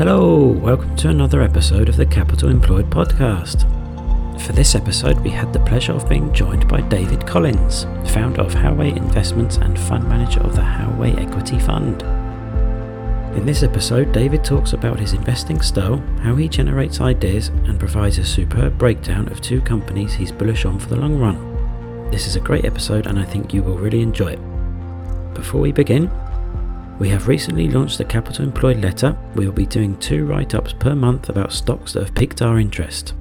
Hello, welcome to another episode of the Capital Employed podcast. For this episode, we had the pleasure of being joined by David Collins, founder of Howay Investments and fund manager of the Howay Equity Fund. In this episode, David talks about his investing style, how he generates ideas, and provides a superb breakdown of two companies he's bullish on for the long run. This is a great episode, and I think you will really enjoy it. Before we begin, we have recently launched the Capital Employed letter. We will be doing two write ups per month about stocks that have piqued our interest.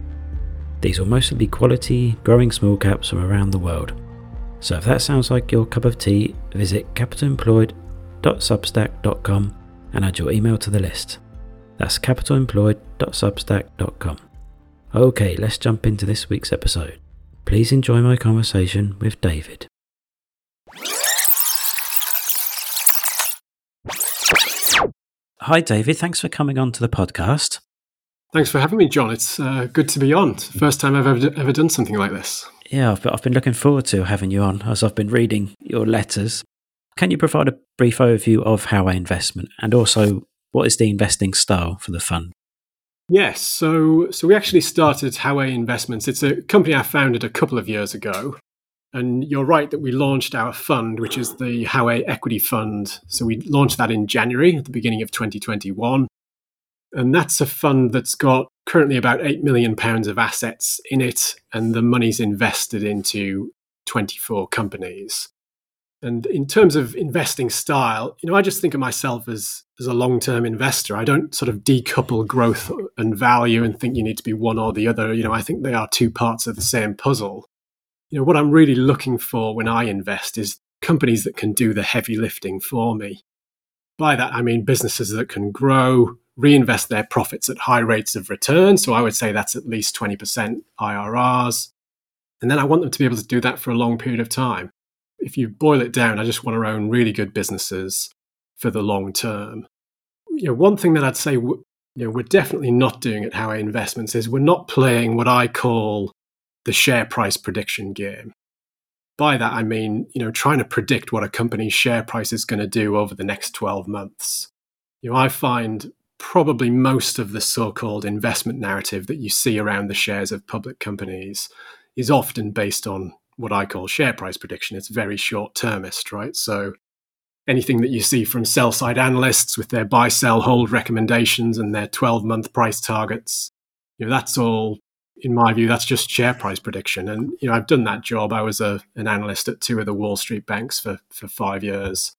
These will mostly be quality, growing small caps from around the world. So if that sounds like your cup of tea, visit capitalemployed.substack.com and add your email to the list. That's capitalemployed.substack.com. Okay, let's jump into this week's episode. Please enjoy my conversation with David. Hi, David. Thanks for coming on to the podcast. Thanks for having me, Jon. It's uh, good to be on. First time I've ever, ever done something like this. Yeah, I've, I've been looking forward to having you on as I've been reading your letters. Can you provide a brief overview of Howay Investment and also what is the investing style for the fund? Yes, so so we actually started Howay Investments. It's a company I founded a couple of years ago. And you're right that we launched our fund, which is the Howay Equity Fund. So we launched that in January at the beginning of 2021. And that's a fund that's got currently about £8 million of assets in it, and the money's invested into 24 companies. And in terms of investing style, you know, I just think of myself as, as a long term investor. I don't sort of decouple growth and value and think you need to be one or the other. You know, I think they are two parts of the same puzzle you know what i'm really looking for when i invest is companies that can do the heavy lifting for me. By that i mean businesses that can grow reinvest their profits at high rates of return. So i would say that's at least 20% irrs and then i want them to be able to do that for a long period of time. If you boil it down i just want to own really good businesses for the long term. You know one thing that i'd say you know we're definitely not doing at Howay Investments is we're not playing what I call the share price prediction game. By that, I mean, you know, trying to predict what a company's share price is going to do over the next 12 months. You know, I find probably most of the so called investment narrative that you see around the shares of public companies is often based on what I call share price prediction. It's very short termist, right? So anything that you see from sell side analysts with their buy, sell, hold recommendations and their 12 month price targets, you know, that's all in my view, that's just share price prediction. And you know, I've done that job. I was a, an analyst at two of the Wall Street banks for for five years,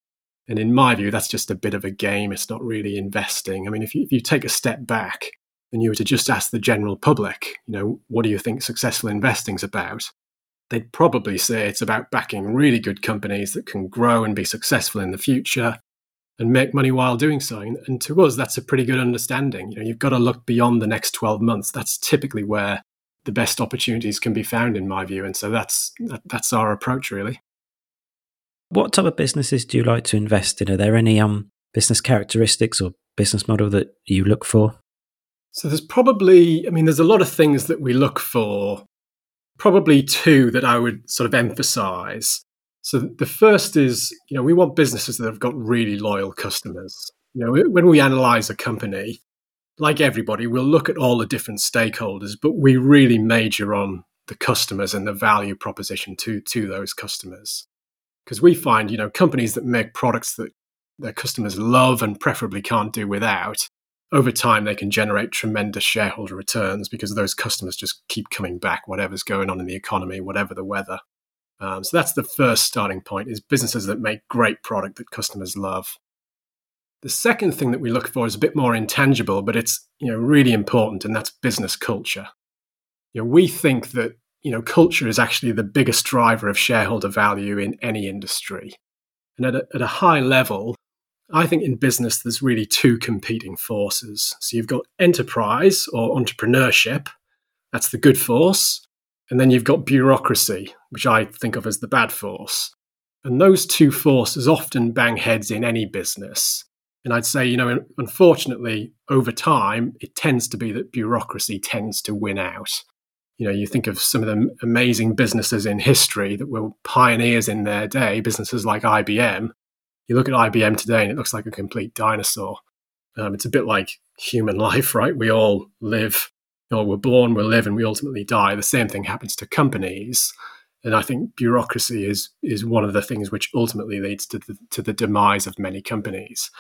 and in my view, that's just a bit of a game. It's not really investing. I mean, if you, if you take a step back and you were to just ask the general public, you know, what do you think successful investing's about? They'd probably say it's about backing really good companies that can grow and be successful in the future and make money while doing so. And to us, that's a pretty good understanding. You know, you've got to look beyond the next 12 months. That's typically where the best opportunities can be found, in my view. And so that's that, that's our approach, really. What type of businesses do you like to invest in? Are there any um, business characteristics or business model that you look for? So there's probably, I mean, there's a lot of things that we look for. Probably two that I would sort of emphasize. So the first is, you know, we want businesses that have got really loyal customers. You know, when we analyze a company, like everybody, we'll look at all the different stakeholders, but we really major on the customers and the value proposition to to those customers. Because we find, you know, companies that make products that their customers love and preferably can't do without, over time they can generate tremendous shareholder returns because those customers just keep coming back, whatever's going on in the economy, whatever the weather. Um, so that's the first starting point: is businesses that make great product that customers love. The second thing that we look for is a bit more intangible, but it's you know really important, and that's business culture. You know, we think that you know culture is actually the biggest driver of shareholder value in any industry, and at a, at a high level, I think in business there's really two competing forces. So you've got enterprise or entrepreneurship, that's the good force, and then you've got bureaucracy, which I think of as the bad force. And those two forces often bang heads in any business. And I'd say, you know, unfortunately, over time, it tends to be that bureaucracy tends to win out. You know, you think of some of the amazing businesses in history that were pioneers in their day, businesses like IBM. You look at IBM today and it looks like a complete dinosaur. Um, it's a bit like human life, right? We all live, you know, we're born, we live, and we ultimately die. The same thing happens to companies. And I think bureaucracy is is one of the things which ultimately leads to the, to the demise of many companies.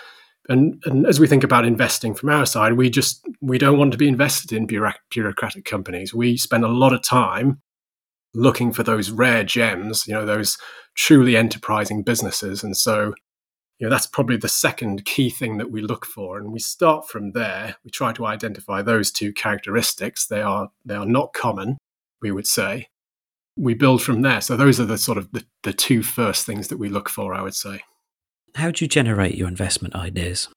And, and as we think about investing from our side, we just we don't want to be invested in bureaucratic companies. We spend a lot of time looking for those rare gems, you know, those truly enterprising businesses. And so, you know, that's probably the second key thing that we look for. And we start from there. We try to identify those two characteristics. They are they are not common, we would say. We build from there. So those are the sort of the, the two first things that we look for, I would say. How do you generate your investment ideas?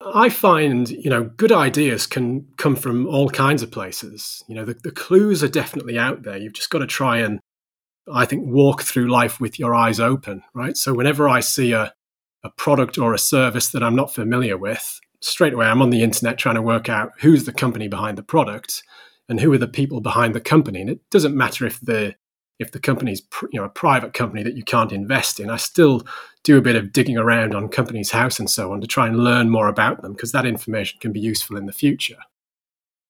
I find, you know, good ideas can come from all kinds of places. You know, the, the clues are definitely out there. You've just got to try and, I think, walk through life with your eyes open, right? So whenever I see a, a product or a service that I'm not familiar with, straight away I'm on the internet trying to work out who's the company behind the product and who are the people behind the company. And it doesn't matter if the if the company's you know a private company that you can't invest in. I still do a bit of digging around on Companies House and so on to try and learn more about them because that information can be useful in the future.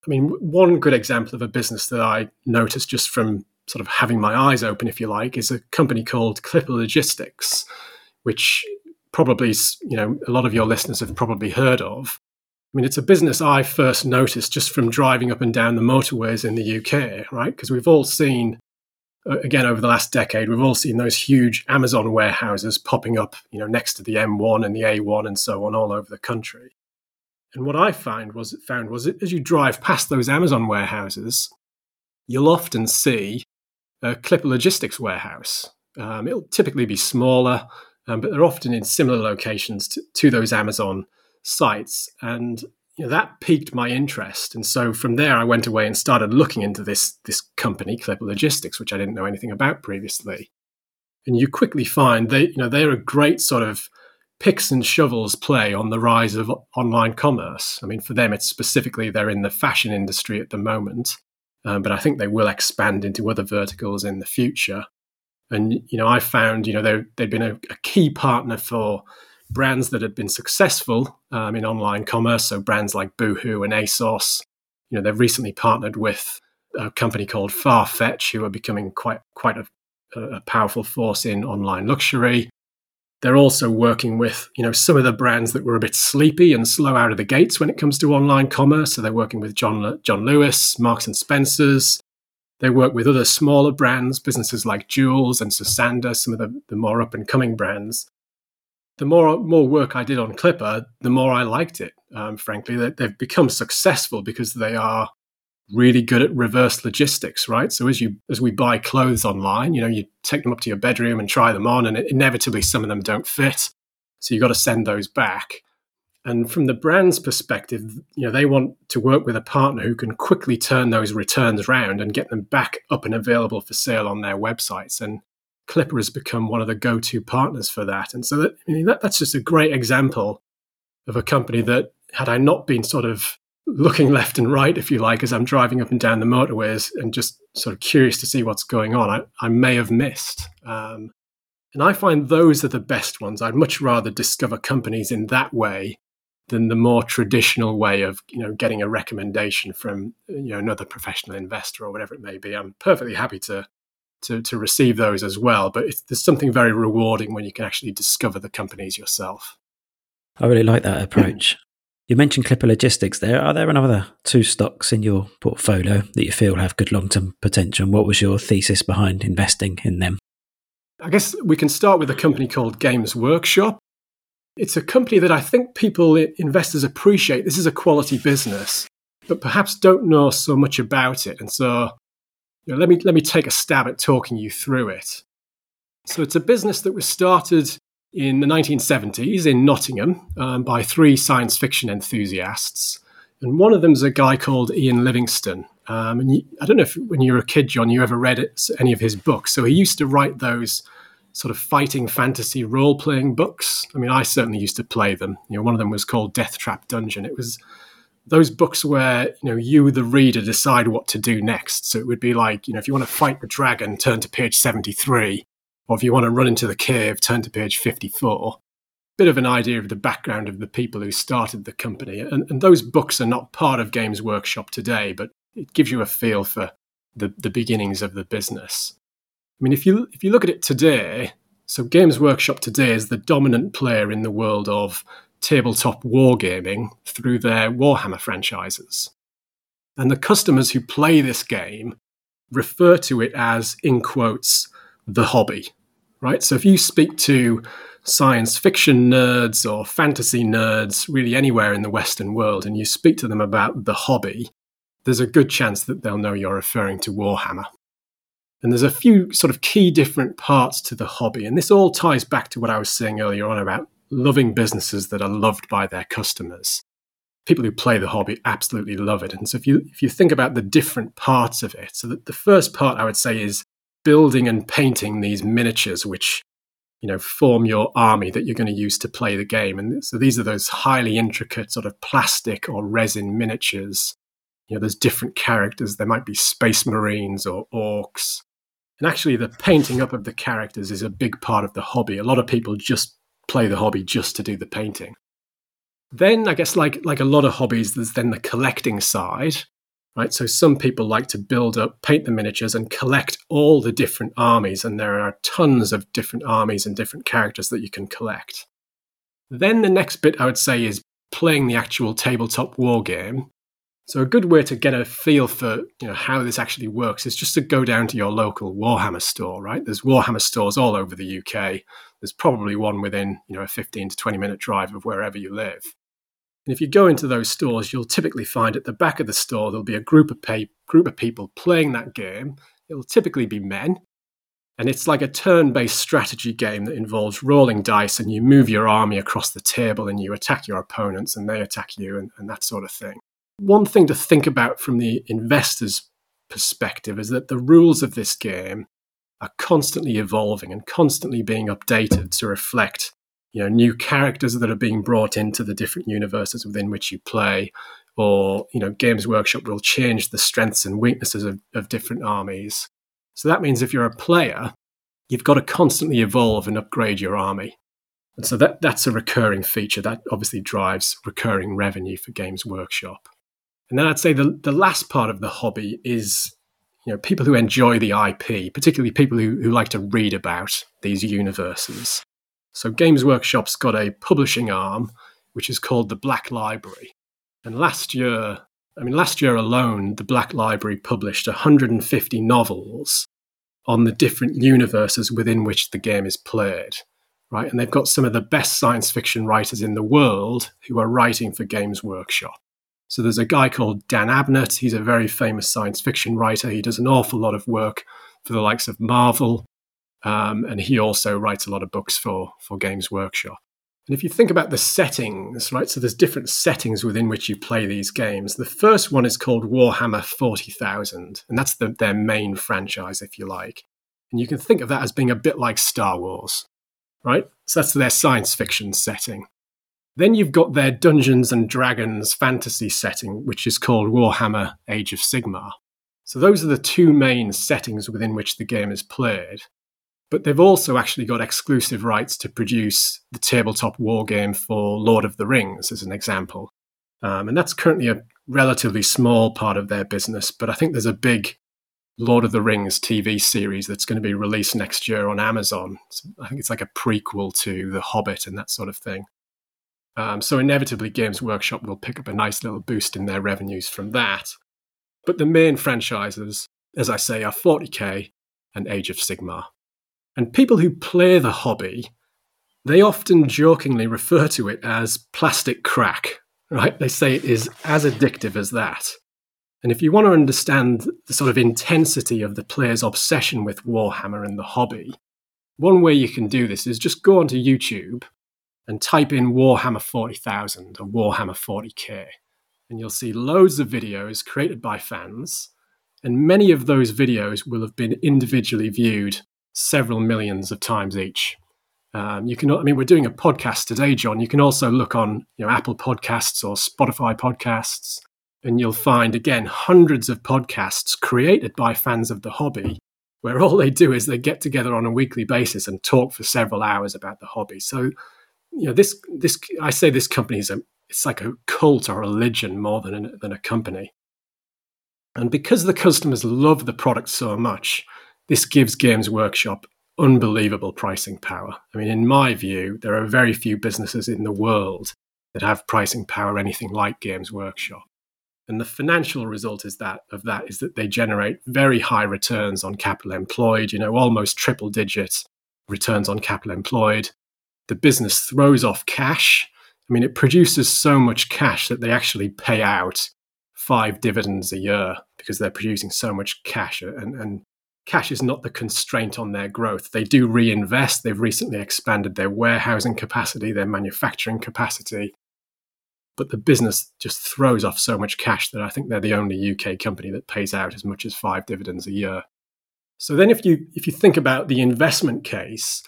I mean, one good example of a business that I noticed just from sort of having my eyes open, if you like, is a company called Clipper Logistics, which probably you know a lot of your listeners have probably heard of. I mean, it's a business I first noticed just from driving up and down the motorways in the UK, right? Because we've all seen again over the last decade, we've all seen those huge Amazon warehouses popping up, you know, next to the M1 and the A1 and so on all over the country. And what I found was found was as you drive past those Amazon warehouses, you'll often see a Clipper Logistics warehouse. Um, it'll typically be smaller, um, but they're often in similar locations to, to those Amazon sites. And you know, that piqued my interest. And so from there, I went away and started looking into this, this company, Clipper Logistics, which I didn't know anything about previously. And you quickly find they, you know, they're a great sort of picks and shovels play on the rise of online commerce. I mean, for them, it's specifically they're in the fashion industry at the moment, um, but I think they will expand into other verticals in the future. And you know, I found you know they've been a, a key partner for brands that had been successful um, in online commerce, so brands like Boohoo and ASOS. You know, they've recently partnered with a company called Farfetch, who are becoming quite quite a, a powerful force in online luxury. They're also working with you know some of the brands that were a bit sleepy and slow out of the gates when it comes to online commerce. So they're working with John John Lewis, Marks and Spencers. They work with other smaller brands, businesses like Joules and Sosandar, some of the, the more up and coming brands the more more work I did on Clipper, the more I liked it. Um, frankly, that they've become successful because they are really good at reverse logistics, right? So as you as we buy clothes online, you know, you take them up to your bedroom and try them on, and inevitably some of them don't fit, so you've got to send those back. And from the brand's perspective, you know, they want to work with a partner who can quickly turn those returns around and get them back up and available for sale on their websites. And Clipper has become one of the go-to partners for that. And so that, I mean, that, that's just a great example of a company that had I not been sort of looking left and right, if you like, as I'm driving up and down the motorways and just sort of curious to see what's going on, I, I may have missed. Um, and I find those are the best ones. I'd much rather discover companies in that way than the more traditional way of you know getting a recommendation from you know another professional investor or whatever it may be. I'm perfectly happy to to, to receive those as well. But there's something very rewarding when you can actually discover the companies yourself. I really like that approach. You mentioned Clipper Logistics there. Are there another two stocks in your portfolio that you feel have good long term potential? And what was your thesis behind investing in them? I guess we can start with a company called Games Workshop. It's a company that I think people, investors, appreciate. This is a quality business, but perhaps don't know so much about it. And so you know, let me let me take a stab at talking you through it. So it's a business that was started in the 1970s in Nottingham um, by three science fiction enthusiasts, and one of them is a guy called Ian Livingstone. Um, and you, I don't know if when you were a kid, Jon, you ever read it, any of his books. So he used to write those sort of fighting fantasy role playing books. I mean, I certainly used to play them. You know, one of them was called Death Trap Dungeon. It was those books where you know you the reader decide what to do next so it would be like you know if you want to fight the dragon turn to page 73 or if you want to run into the cave turn to page 54 bit of an idea of the background of the people who started the company. And, and those books are not part of Games Workshop today, but it gives you a feel for the, the beginnings of the business. I mean, if you if you look at it today, so Games Workshop today is the dominant player in the world of tabletop wargaming through their Warhammer franchises. And the customers who play this game refer to it as, in quotes, the hobby, right? So if you speak to science fiction nerds or fantasy nerds, really anywhere in the Western world, and you speak to them about the hobby, there's a good chance that they'll know you're referring to Warhammer. And there's a few sort of key different parts to the hobby. And this all ties back to what I was saying earlier on about loving businesses that are loved by their customers. People who play the hobby absolutely love it. And so if you if you think about the different parts of it, so that the first part I would say is building and painting these miniatures which you know form your army that you're going to use to play the game. And so these are those highly intricate sort of plastic or resin miniatures. You know, there's different characters. There might be space marines or orcs and actually, the painting up of the characters is a big part of the hobby. A lot of people just play the hobby just to do the painting. Then, I guess, like like a lot of hobbies, there's then the collecting side, right? So some people like to build up, paint the miniatures, and collect all the different armies, and there are tons of different armies and different characters that you can collect. Then the next bit I would say is playing the actual tabletop war game, so a good way to get a feel for you know how this actually works is just to go down to your local Warhammer store, right? There's Warhammer stores all over the UK. There's probably one within you know a 15 to 20 minute drive of wherever you live. And if you go into those stores, you'll typically find at the back of the store there'll be a group of pay, group of people playing that game. It'll typically be men, and it's like a turn-based strategy game that involves rolling dice, and you move your army across the table, and you attack your opponents, and they attack you, and, and that sort of thing. One thing to think about from the investor's perspective is that the rules of this game are constantly evolving and constantly being updated to reflect you know new characters that are being brought into the different universes within which you play. Or you know games workshop will change the strengths and weaknesses of, of different armies. So that means if you're a player you've got to constantly evolve and upgrade your army. And so that that's a recurring feature that obviously drives recurring revenue for games workshop. And then I'd say the, the last part of the hobby is you know people who enjoy the IP, particularly people who, who like to read about these universes. So Games Workshop's got a publishing arm which is called the Black Library. And last year, I mean last year alone, the Black Library published 150 novels on the different universes within which the game is played. Right? And they've got some of the best science fiction writers in the world who are writing for Games Workshop. So there's a guy called Dan Abnett. He's a very famous science fiction writer. He does an awful lot of work for the likes of Marvel, um, and he also writes a lot of books for for Games Workshop. And if you think about the settings, right? So there's different settings within which you play these games. The first one is called Warhammer 40,000, and that's the, their main franchise, if you like. And you can think of that as being a bit like Star Wars, right? So that's their science fiction setting. Then you've got their Dungeons and Dragons fantasy setting, which is called Warhammer Age of Sigmar. So those are the two main settings within which the game is played. But they've also actually got exclusive rights to produce the tabletop war game for Lord of the Rings, as an example. Um, and that's currently a relatively small part of their business, but I think there's a big Lord of the Rings TV series that's going to be released next year on Amazon. I think it's like a prequel to The Hobbit and that sort of thing. Um, so inevitably, Games Workshop will pick up a nice little boost in their revenues from that. But the main franchises, as I say, are 40k and Age of Sigmar. And people who play the hobby, they often jokingly refer to it as plastic crack, right? They say it is as addictive as that. And if you want to understand the sort of intensity of the player's obsession with Warhammer and the hobby, one way you can do this is just go onto YouTube and type in Warhammer 40,000 or Warhammer 40k, and you'll see loads of videos created by fans. And many of those videos will have been individually viewed several millions of times each. Um, you can, I mean, we're doing a podcast today, Jon. You can also look on, you know, Apple Podcasts or Spotify Podcasts, and you'll find again hundreds of podcasts created by fans of the hobby, where all they do is they get together on a weekly basis and talk for several hours about the hobby. So you know this this I say this company is a it's like a cult or a religion more than a, than a company. And because the customers love the product so much, this gives Games Workshop unbelievable pricing power. I mean, in my view, there are very few businesses in the world that have pricing power anything like Games Workshop. And the financial result is that of that is that they generate very high returns on capital employed, you know, almost triple digit returns on capital employed. The business throws off cash. I mean, it produces so much cash that they actually pay out five dividends a year because they're producing so much cash. And, and cash is not the constraint on their growth. They do reinvest. They've recently expanded their warehousing capacity, their manufacturing capacity. But the business just throws off so much cash that I think they're the only UK company that pays out as much as five dividends a year. So then if you if you think about the investment case,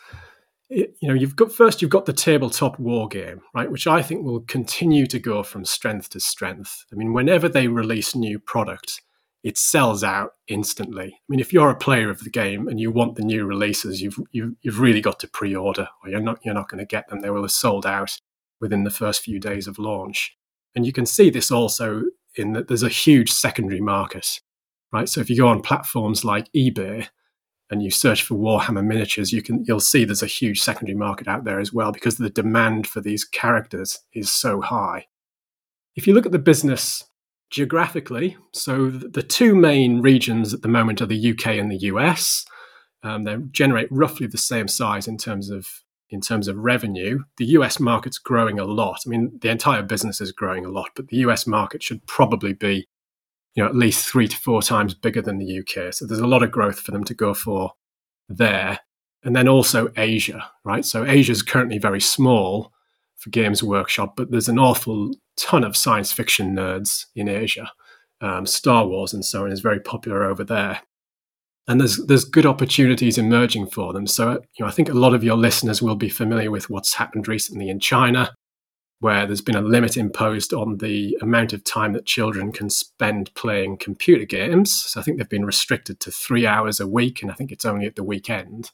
you know, you've got first you've got the tabletop war game, right, which I think will continue to go from strength to strength. I mean, whenever they release new product, it sells out instantly. I mean, if you're a player of the game and you want the new releases, you've you've, you've really got to pre-order, or you're not you're not going to get them. They will have sold out within the first few days of launch. And you can see this also in that there's a huge secondary market, right? So if you go on platforms like eBay and you search for Warhammer miniatures, you can you'll see there's a huge secondary market out there as well because the demand for these characters is so high. If you look at the business geographically, so the two main regions at the moment are the UK and the US. Um, they generate roughly the same size in terms of in terms of revenue. The US market's growing a lot. I mean, the entire business is growing a lot, but the US market should probably be, you know, at least three to four times bigger than the UK. So there's a lot of growth for them to go for there. And then also Asia, right? So Asia is currently very small for Games Workshop, but there's an awful ton of science fiction nerds in Asia. Um, Star Wars and so on is very popular over there, and there's there's good opportunities emerging for them. So you know, I think a lot of your listeners will be familiar with what's happened recently in China, where there's been a limit imposed on the amount of time that children can spend playing computer games. So I think they've been restricted to three hours a week, and I think it's only at the weekend.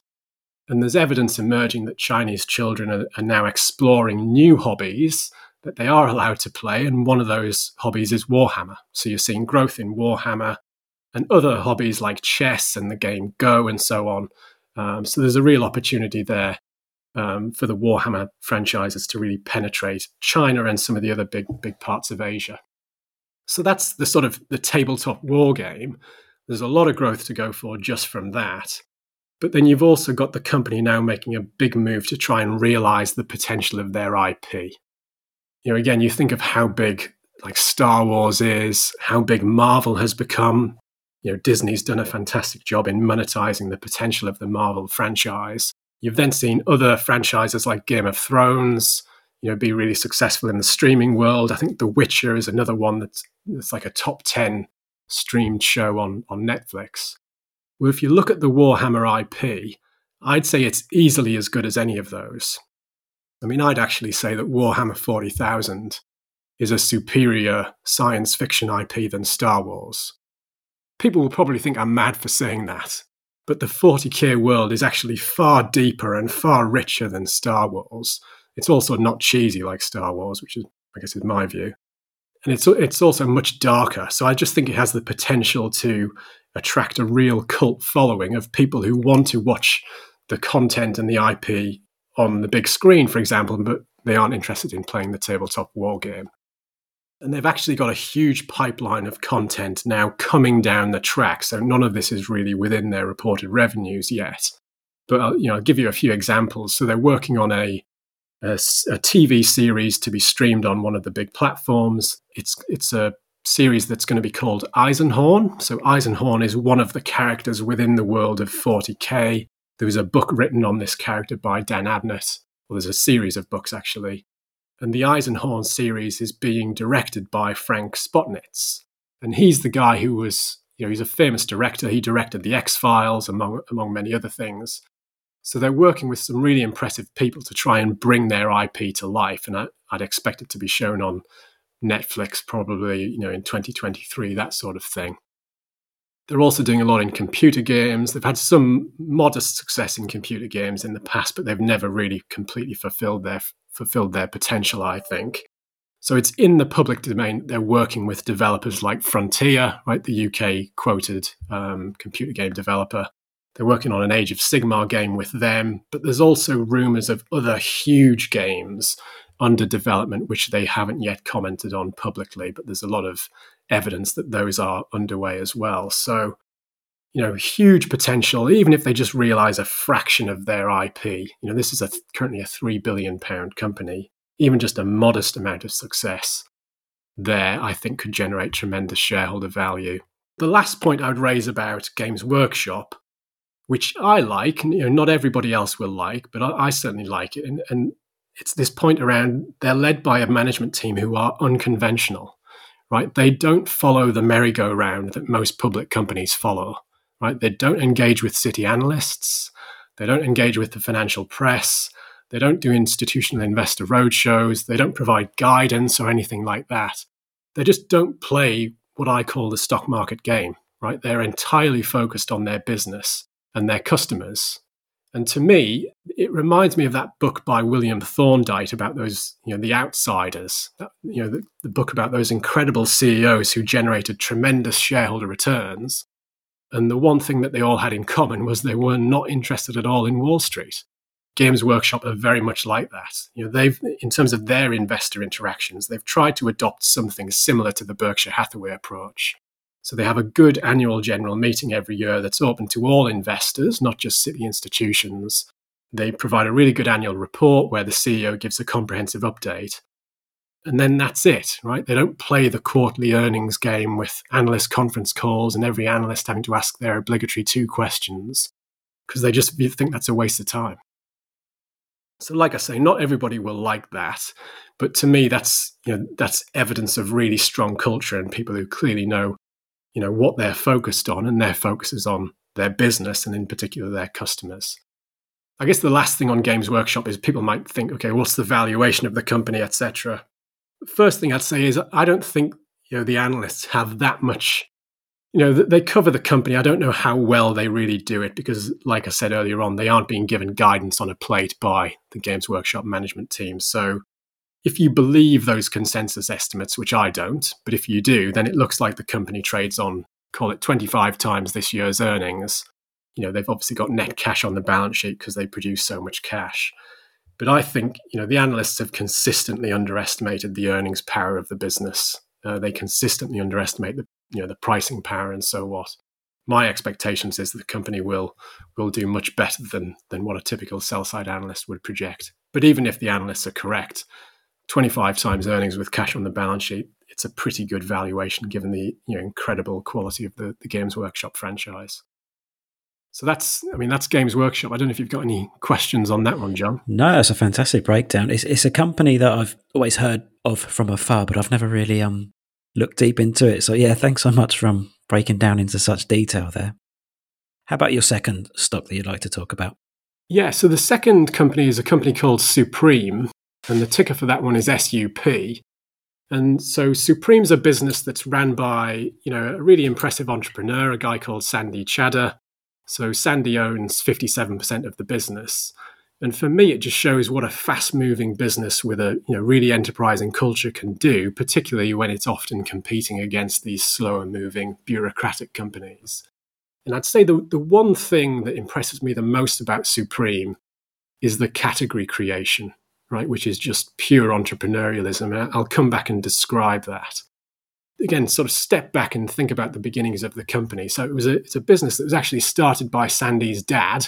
And there's evidence emerging that Chinese children are, are now exploring new hobbies that they are allowed to play. And one of those hobbies is Warhammer. So you're seeing growth in Warhammer and other hobbies like chess and the game Go and so on. Um, so there's a real opportunity there um, for the Warhammer franchises to really penetrate China and some of the other big big parts of Asia. So that's the sort of the tabletop war game. There's a lot of growth to go for just from that. But then you've also got the company now making a big move to try and realize the potential of their IP. You know, again, you think of how big like Star Wars is, how big Marvel has become. You know, Disney's done a fantastic job in monetizing the potential of the Marvel franchise. You've then seen other franchises like Game of Thrones, you know, be really successful in the streaming world. I think The Witcher is another one that's, that's like a top 10 streamed show on, on Netflix. Well, if you look at the Warhammer IP, I'd say it's easily as good as any of those. I mean, I'd actually say that Warhammer 40,000 is a superior science fiction IP than Star Wars. People will probably think I'm mad for saying that, but the 40k world is actually far deeper and far richer than Star Wars. It's also not cheesy like Star Wars, which is, I guess, is my view. And it's, it's also much darker. So I just think it has the potential to attract a real cult following of people who want to watch the content and the IP on the big screen, for example, but they aren't interested in playing the tabletop war game. And they've actually got a huge pipeline of content now coming down the track. So none of this is really within their reported revenues yet. But I'll, you know, I'll give you a few examples. So they're working on a, a, a TV series to be streamed on one of the big platforms. It's it's a series that's going to be called Eisenhorn. So Eisenhorn is one of the characters within the world of 40k. There was a book written on this character by Dan Abnett. Well, there's a series of books actually. And the Eisenhorn series is being directed by Frank Spotnitz. And he's the guy who was, you know, he's a famous director. He directed The X Files, among, among many other things. So they're working with some really impressive people to try and bring their IP to life. And I, would expect it to be shown on Netflix probably, you know, in 2023, that sort of thing. They're also doing a lot in computer games. They've had some modest success in computer games in the past, but they've never really completely fulfilled their fulfilled their potential, I think. So it's in the public domain. They're working with developers like Frontier, right, the UK quoted um, computer game developer. They're working on an Age of Sigmar game with them, but there's also rumors of other huge games under development which they haven't yet commented on publicly. But there's a lot of evidence that those are underway as well. So you know, huge potential, even if they just realize a fraction of their IP. You know, this is a, currently a three billion pound company. Even just a modest amount of success there, I think, could generate tremendous shareholder value. The last point I would raise about Games Workshop, which I like, you know, not everybody else will like, but I, I certainly like it, and, and it's this point around they're led by a management team who are unconventional, right? They don't follow the merry-go-round that most public companies follow right? They don't engage with city analysts. They don't engage with the financial press. They don't do institutional investor roadshows. They don't provide guidance or anything like that. They just don't play what I call the stock market game, right? They're entirely focused on their business and their customers. And to me, it reminds me of that book by William Thorndike about those, you know, the outsiders, that, you know, the, the book about those incredible CEOs who generated tremendous shareholder returns and the one thing that they all had in common was they were not interested at all in Wall Street. Games Workshop are very much like that. You know, they've, in terms of their investor interactions, they've tried to adopt something similar to the Berkshire Hathaway approach. So they have a good annual general meeting every year that's open to all investors, not just city institutions. They provide a really good annual report where the CEO gives a comprehensive update and then that's it, right? They don't play the quarterly earnings game with analyst conference calls and every analyst having to ask their obligatory two questions because they just think that's a waste of time. So, like I say, not everybody will like that, but to me, that's you know that's evidence of really strong culture and people who clearly know, you know, what they're focused on, and their focus is on their business and in particular their customers. I guess the last thing on Games Workshop is people might think, okay, what's the valuation of the company, etc first thing I'd say is I don't think you know the analysts have that much. You know, they cover the company. I don't know how well they really do it because, like I said earlier on, they aren't being given guidance on a plate by the Games Workshop management team. So, if you believe those consensus estimates, which I don't, but if you do, then it looks like the company trades on, call it 25 times this year's earnings. You know, they've obviously got net cash on the balance sheet because they produce so much cash. But I think you know the analysts have consistently underestimated the earnings power of the business. Uh, they consistently underestimate the you know the pricing power and so what. My expectations is the company will will do much better than than what a typical sell side analyst would project. But even if the analysts are correct, 25 times earnings with cash on the balance sheet, it's a pretty good valuation given the you know incredible quality of the, the Games Workshop franchise. So that's, I mean, that's Games Workshop. I don't know if you've got any questions on that one, Jon. No, that's a fantastic breakdown. It's, it's a company that I've always heard of from afar, but I've never really um looked deep into it. So yeah, thanks so much for um, breaking down into such detail there. How about your second stock that you'd like to talk about? Yeah, so the second company is a company called Supreme, and the ticker for that one is SUP. And so Supreme's a business that's ran by, you know, a really impressive entrepreneur, a guy called Sandy Chadha. So Sandy owns 57% of the business. And for me, it just shows what a fast moving business with a you know, really enterprising culture can do, particularly when it's often competing against these slower moving bureaucratic companies. And I'd say the, the one thing that impresses me the most about Supreme is the category creation, right, which is just pure entrepreneurialism. And I'll come back and describe that again sort of step back and think about the beginnings of the company. So it was a, it's a business that was actually started by Sandy's dad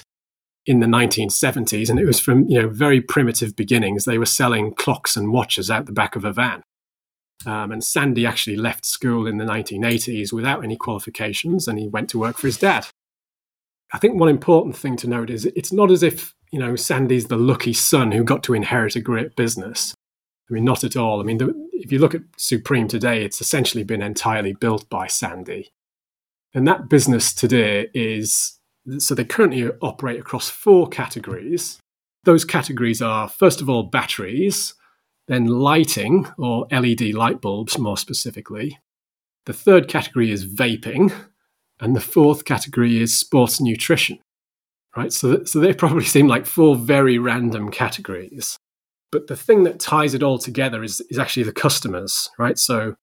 in the 1970s, and it was from you know very primitive beginnings. They were selling clocks and watches out the back of a van. Um, and Sandy actually left school in the 1980s without any qualifications, and he went to work for his dad. I think one important thing to note is it's not as if you know Sandy's the lucky son who got to inherit a great business. I mean, not at all. I mean, the, if you look at Supreme today, it's essentially been entirely built by Sandy. And that business today is so they currently operate across four categories. Those categories are, first of all, batteries, then lighting, or LED light bulbs more specifically. The third category is vaping, and the fourth category is sports nutrition. Right, so, so they probably seem like four very random categories. But the thing that ties it all together is, is actually the customers, right? So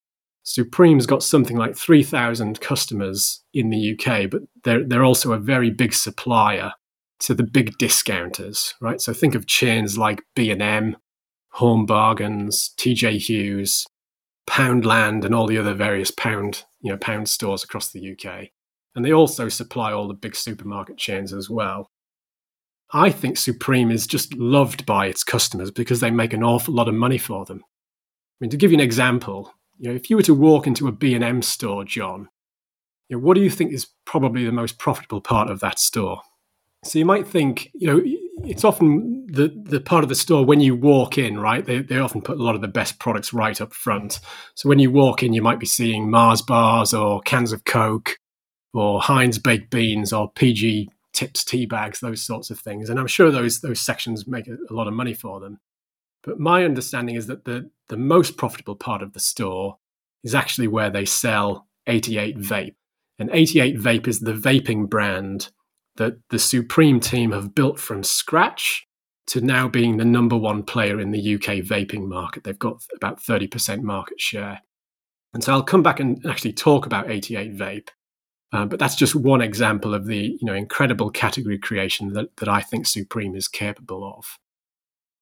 Supreme's got something like 3,000 customers in the UK, but they're, they're also a very big supplier to the big discounters, right? So think of chains like B&M, Home Bargains, TJ Hughes, Poundland, and all the other various pound, you know, pound stores across the UK. And they also supply all the big supermarket chains as well. I think Supreme is just loved by its customers because they make an awful lot of money for them. I mean, to give you an example, you know, if you were to walk into a B&M store, Jon, you know, what do you think is probably the most profitable part of that store? So you might think, you know, it's often the, the part of the store when you walk in, right? They, they often put a lot of the best products right up front. So when you walk in, you might be seeing Mars bars or cans of Coke or Heinz baked beans or PG tips tea bags, those sorts of things. And I'm sure those those sections make a, lot of money for them. But my understanding is that the the most profitable part of the store is actually where they sell 88 Vape. And 88 Vape is the vaping brand that the Supreme team have built from scratch to now being the number one player in the UK vaping market. They've got about 30% market share. And so I'll come back and actually talk about 88 Vape. Uh, but that's just one example of the you know incredible category creation that, that I think Supreme is capable of.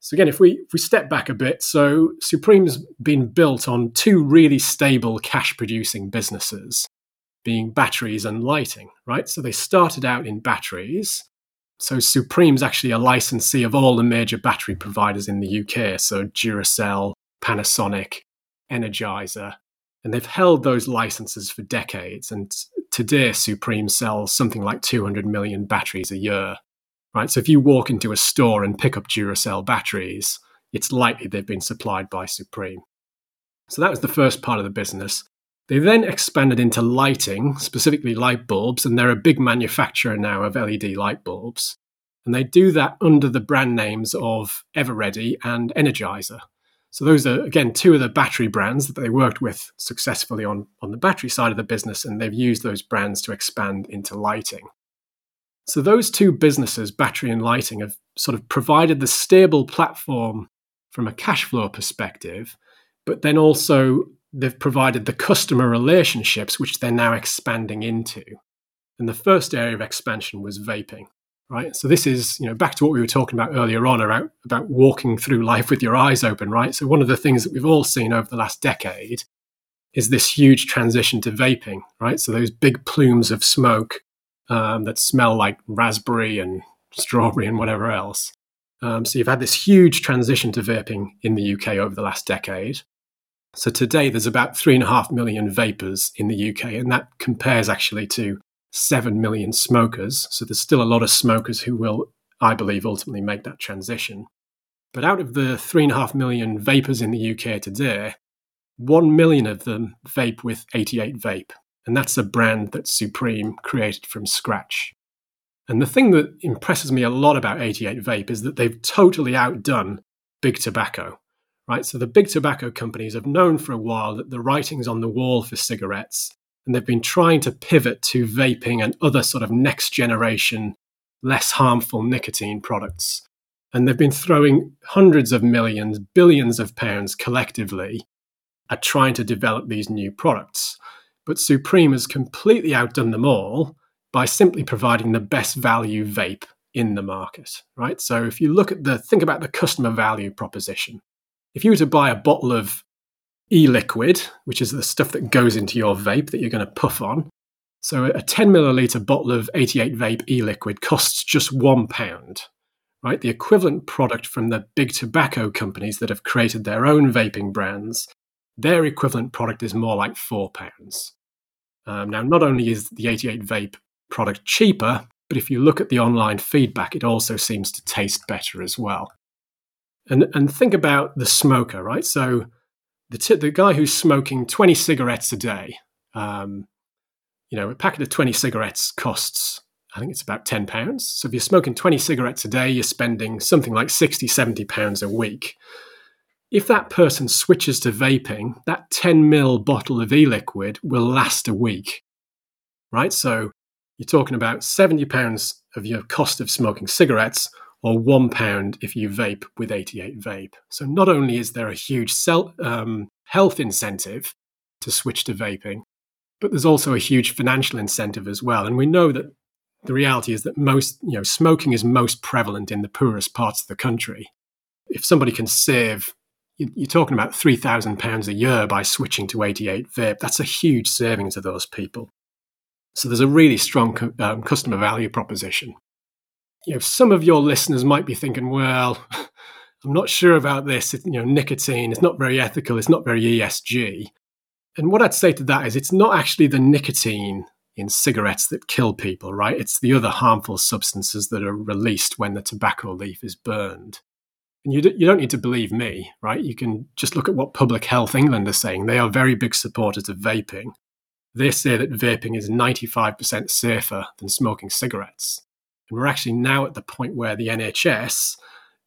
So again, if we if we step back a bit, so Supreme's been built on two really stable cash producing businesses being batteries and lighting, right? So they started out in batteries. So Supreme's actually a licensee of all the major battery providers in the UK. So Duracell, Panasonic, Energizer. And they've held those licenses for decades. And today, Supreme sells something like 200 million batteries a year, right? So if you walk into a store and pick up Duracell batteries, it's likely they've been supplied by Supreme. So that was the first part of the business. They then expanded into lighting, specifically light bulbs, and they're a big manufacturer now of LED light bulbs. And they do that under the brand names of Eveready and Energizer. So those are again two of the battery brands that they worked with successfully on, on the battery side of the business, and they've used those brands to expand into lighting. So those two businesses, battery and lighting, have sort of provided the stable platform from a cash flow perspective, but then also they've provided the customer relationships, which they're now expanding into. And the first area of expansion was vaping, right? So this is, you know, back to what we were talking about earlier on about, about walking through life with your eyes open, right? So one of the things that we've all seen over the last decade is this huge transition to vaping, right? So those big plumes of smoke um, that smell like raspberry and strawberry and whatever else. Um, so you've had this huge transition to vaping in the UK over the last decade. So today there's about three and a half million vapers in the UK, and that compares actually to seven million smokers. So there's still a lot of smokers who will, I believe, ultimately make that transition. But out of the three and a half million vapers in the UK today, one million of them vape with 88 Vape, and that's a brand that Supreme created from scratch. And the thing that impresses me a lot about 88 Vape is that they've totally outdone Big Tobacco right? So the big tobacco companies have known for a while that the writing's on the wall for cigarettes, and they've been trying to pivot to vaping and other sort of next generation, less harmful nicotine products. And they've been throwing hundreds of millions, billions of pounds collectively at trying to develop these new products. But Supreme has completely outdone them all by simply providing the best value vape in the market, right? So if you look at the, think about the customer value proposition if you were to buy a bottle of e-liquid, which is the stuff that goes into your vape that you're going to puff on, so a 10 milliliter bottle of 88 vape e-liquid costs just one pound, right? The equivalent product from the big tobacco companies that have created their own vaping brands, their equivalent product is more like four pounds. Um, now, not only is the 88 vape product cheaper, but if you look at the online feedback, it also seems to taste better as well and and think about the smoker, right? So the t- the guy who's smoking twenty cigarettes a day, um, you know, a packet of twenty cigarettes costs. I think it's about 10 pounds. So if you're smoking 20 cigarettes a day, you're spending something like 60, 70 pounds a week. If that person switches to vaping, that 10 mil bottle of e liquid will last a week, right? So you're talking about 70 pounds of your cost of smoking cigarettes or one pound if you vape with 88 Vape. So not only is there a huge um, health incentive to switch to vaping, but there's also a huge financial incentive as well. And we know that the reality is that most, you know, smoking is most prevalent in the poorest parts of the country. If somebody can save, you're talking about three thousand pounds a year by switching to 88 vape. That's a huge saving to those people. So there's a really strong um, customer value proposition you know, some of your listeners might be thinking, well, I'm not sure about this. It, you know, nicotine, it's not very ethical, it's not very ESG. And what I'd say to that is it's not actually the nicotine in cigarettes that kill people, right? It's the other harmful substances that are released when the tobacco leaf is burned. And you, d- you don't need to believe me, right? You can just look at what Public Health England are saying. They are very big supporters of vaping. They say that vaping is 95% safer than smoking cigarettes. And we're actually now at the point where the NHS,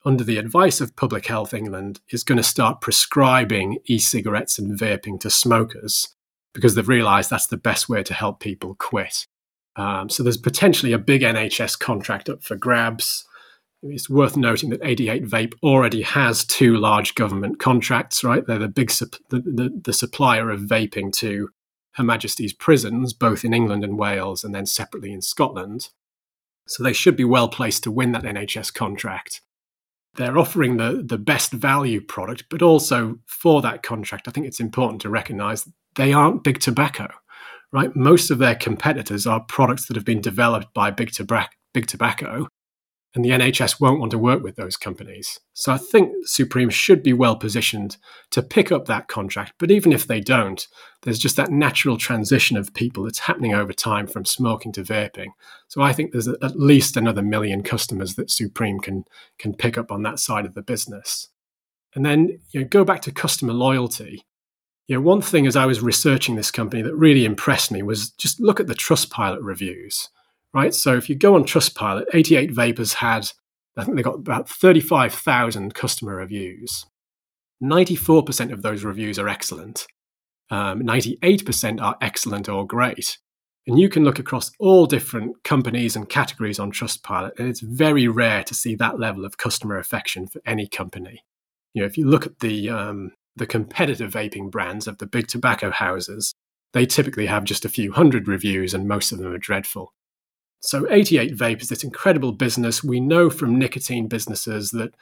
under the advice of Public Health England, is going to start prescribing e cigarettes and vaping to smokers because they've realized that's the best way to help people quit. Um, so there's potentially a big NHS contract up for grabs. It's worth noting that 88 Vape already has two large government contracts, right? They're the big sup- the, the, the supplier of vaping to Her Majesty's prisons, both in England and Wales, and then separately in Scotland. So they should be well placed to win that NHS contract. They're offering the, the best value product, but also for that contract, I think it's important to recognize they aren't big tobacco, right? Most of their competitors are products that have been developed by big, tobacco, big tobacco and the NHS won't want to work with those companies. So I think Supreme should be well positioned to pick up that contract. But even if they don't, there's just that natural transition of people that's happening over time from smoking to vaping. So I think there's at least another million customers that Supreme can can pick up on that side of the business. And then you know, go back to customer loyalty. You know, one thing as I was researching this company that really impressed me was just look at the Trustpilot reviews right? So if you go on Trustpilot, 88 Vapors had, I think they got about 35,000 customer reviews. 94% of those reviews are excellent. Um, 98% are excellent or great. And you can look across all different companies and categories on Trustpilot, and it's very rare to see that level of customer affection for any company. You know, if you look at the um, the competitive vaping brands of the big tobacco houses, they typically have just a few hundred reviews, and most of them are dreadful. So 88 Vape is this incredible business. We know from nicotine businesses that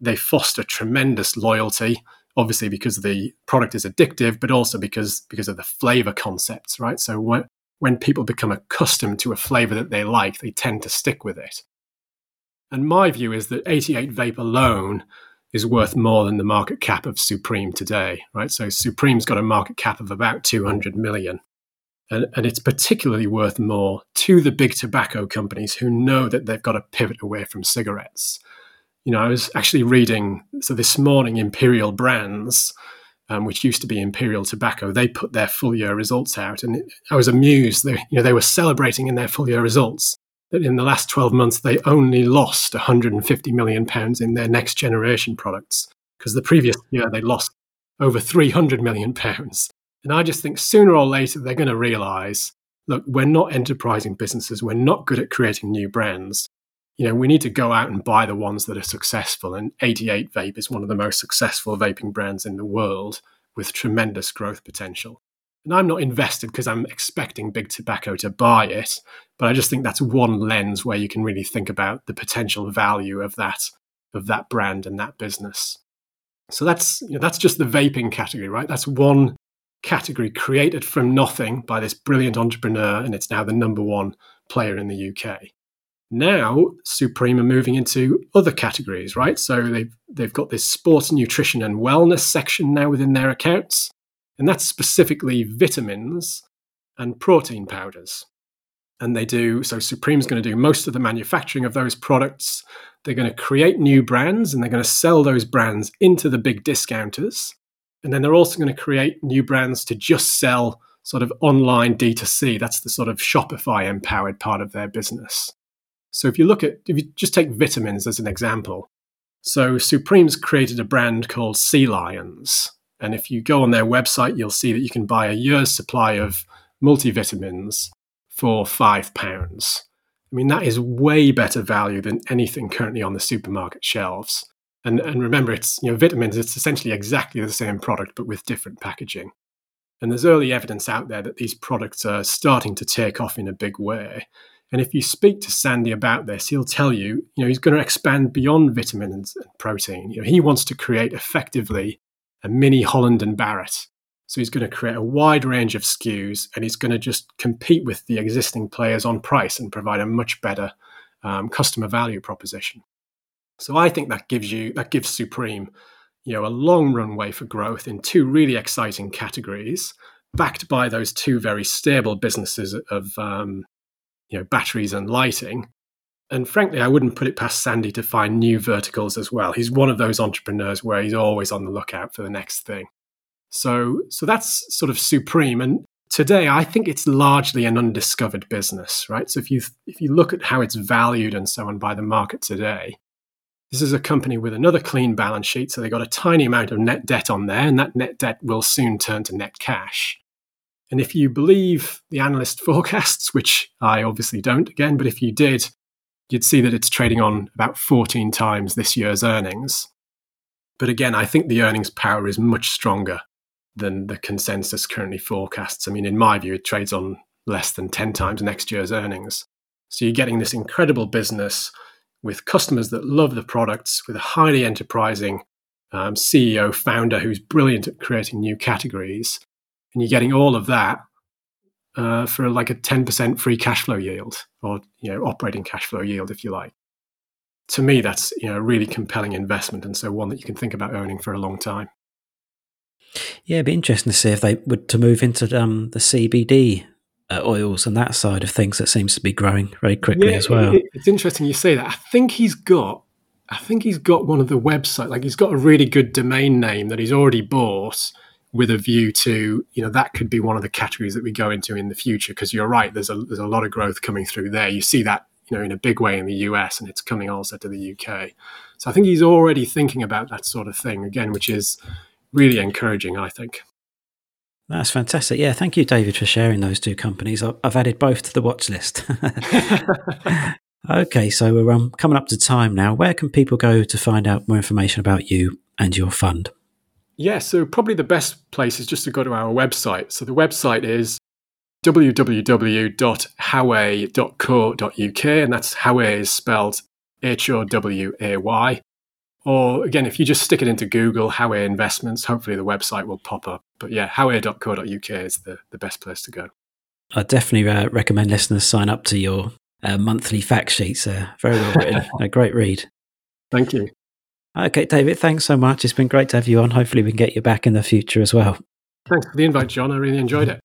they foster tremendous loyalty, obviously because the product is addictive, but also because because of the flavor concepts, right? So when when people become accustomed to a flavor that they like, they tend to stick with it. And my view is that 88 Vape alone is worth more than the market cap of Supreme today, right? So Supreme's got a market cap of about 200 million. And, and it's particularly worth more to the big tobacco companies who know that they've got to pivot away from cigarettes. You know, I was actually reading, so this morning, Imperial Brands, um, which used to be Imperial Tobacco, they put their full year results out. And I was amused. They, you know, they were celebrating in their full year results that in the last 12 months, they only lost 150 million pounds in their next generation products because the previous year they lost over 300 million pounds. And I just think sooner or later they're going to realize look, we're not enterprising businesses. We're not good at creating new brands. You know, we need to go out and buy the ones that are successful. And 88 Vape is one of the most successful vaping brands in the world with tremendous growth potential. And I'm not invested because I'm expecting big tobacco to buy it, but I just think that's one lens where you can really think about the potential value of that of that brand and that business. So that's you know, that's just the vaping category, right? That's one category created from nothing by this brilliant entrepreneur, and it's now the number one player in the UK. Now, Supreme are moving into other categories, right? So they've, they've got this sports nutrition and wellness section now within their accounts, and that's specifically vitamins and protein powders. And they do, so Supreme's going to do most of the manufacturing of those products. They're going to create new brands and they're going to sell those brands into the big discounters. And then they're also going to create new brands to just sell sort of online D2C. That's the sort of Shopify empowered part of their business. So if you look at, if you just take vitamins as an example, so Supreme's created a brand called Sea Lions. And if you go on their website, you'll see that you can buy a year's supply of multivitamins for five pounds. I mean, that is way better value than anything currently on the supermarket shelves. And, and remember, it's you know vitamins. It's essentially exactly the same product, but with different packaging. And there's early evidence out there that these products are starting to take off in a big way. And if you speak to Sandy about this, he'll tell you, you know, he's going to expand beyond vitamins and protein. You know, he wants to create effectively a mini Holland and Barrett. So he's going to create a wide range of SKUs, and he's going to just compete with the existing players on price and provide a much better um, customer value proposition. So I think that gives you that gives Supreme, you know, a long runway for growth in two really exciting categories, backed by those two very stable businesses of um, you know batteries and lighting. And frankly, I wouldn't put it past Sandy to find new verticals as well. He's one of those entrepreneurs where he's always on the lookout for the next thing. So, so that's sort of supreme. And today, I think it's largely an undiscovered business, right? So if you if you look at how it's valued and so on by the market today, this is a company with another clean balance sheet. So they got a tiny amount of net debt on there, and that net debt will soon turn to net cash. And if you believe the analyst forecasts, which I obviously don't again, but if you did, you'd see that it's trading on about 14 times this year's earnings. But again, I think the earnings power is much stronger than the consensus currently forecasts. I mean, in my view, it trades on less than 10 times next year's earnings. So you're getting this incredible business with customers that love the products, with a highly enterprising um, CEO, founder who's brilliant at creating new categories and you're getting all of that uh, for like a 10% free cash flow yield or you know operating cash flow yield if you like. To me that's you know a really compelling investment and so one that you can think about owning for a long time. Yeah it'd be interesting to see if they would to move into um, the cbd Uh, oils and that side of things that seems to be growing very quickly yeah, as well. it, it's interesting you say that. I think he's got i think he's got one of the website like he's got a really good domain name that he's already bought with a view to you know that could be one of the categories that we go into in the future because you're right there's a there's a lot of growth coming through there. You see that you know in a big way in the US and it's coming also to the UK so I think he's already thinking about that sort of thing again which is really encouraging I think that's fantastic yeah thank you David for sharing those two companies I've added both to the watch list okay so we're um, coming up to time now where can people go to find out more information about you and your fund yeah, so probably the best place is just to go to our website. So the website is www.howay.co.uk, and that's Howay is spelled H O W A Y. Or again, if you just stick it into Google, Howay Investments, hopefully the website will pop up. But yeah, howay.co.uk is the, the best place to go. I definitely uh, recommend listeners sign up to your uh, monthly fact sheets. Uh, very well written, a great read. Thank you. Okay, David, thanks so much. It's been great to have you on. Hopefully, we can get you back in the future as well. Thanks for the invite, Jon. I really enjoyed it.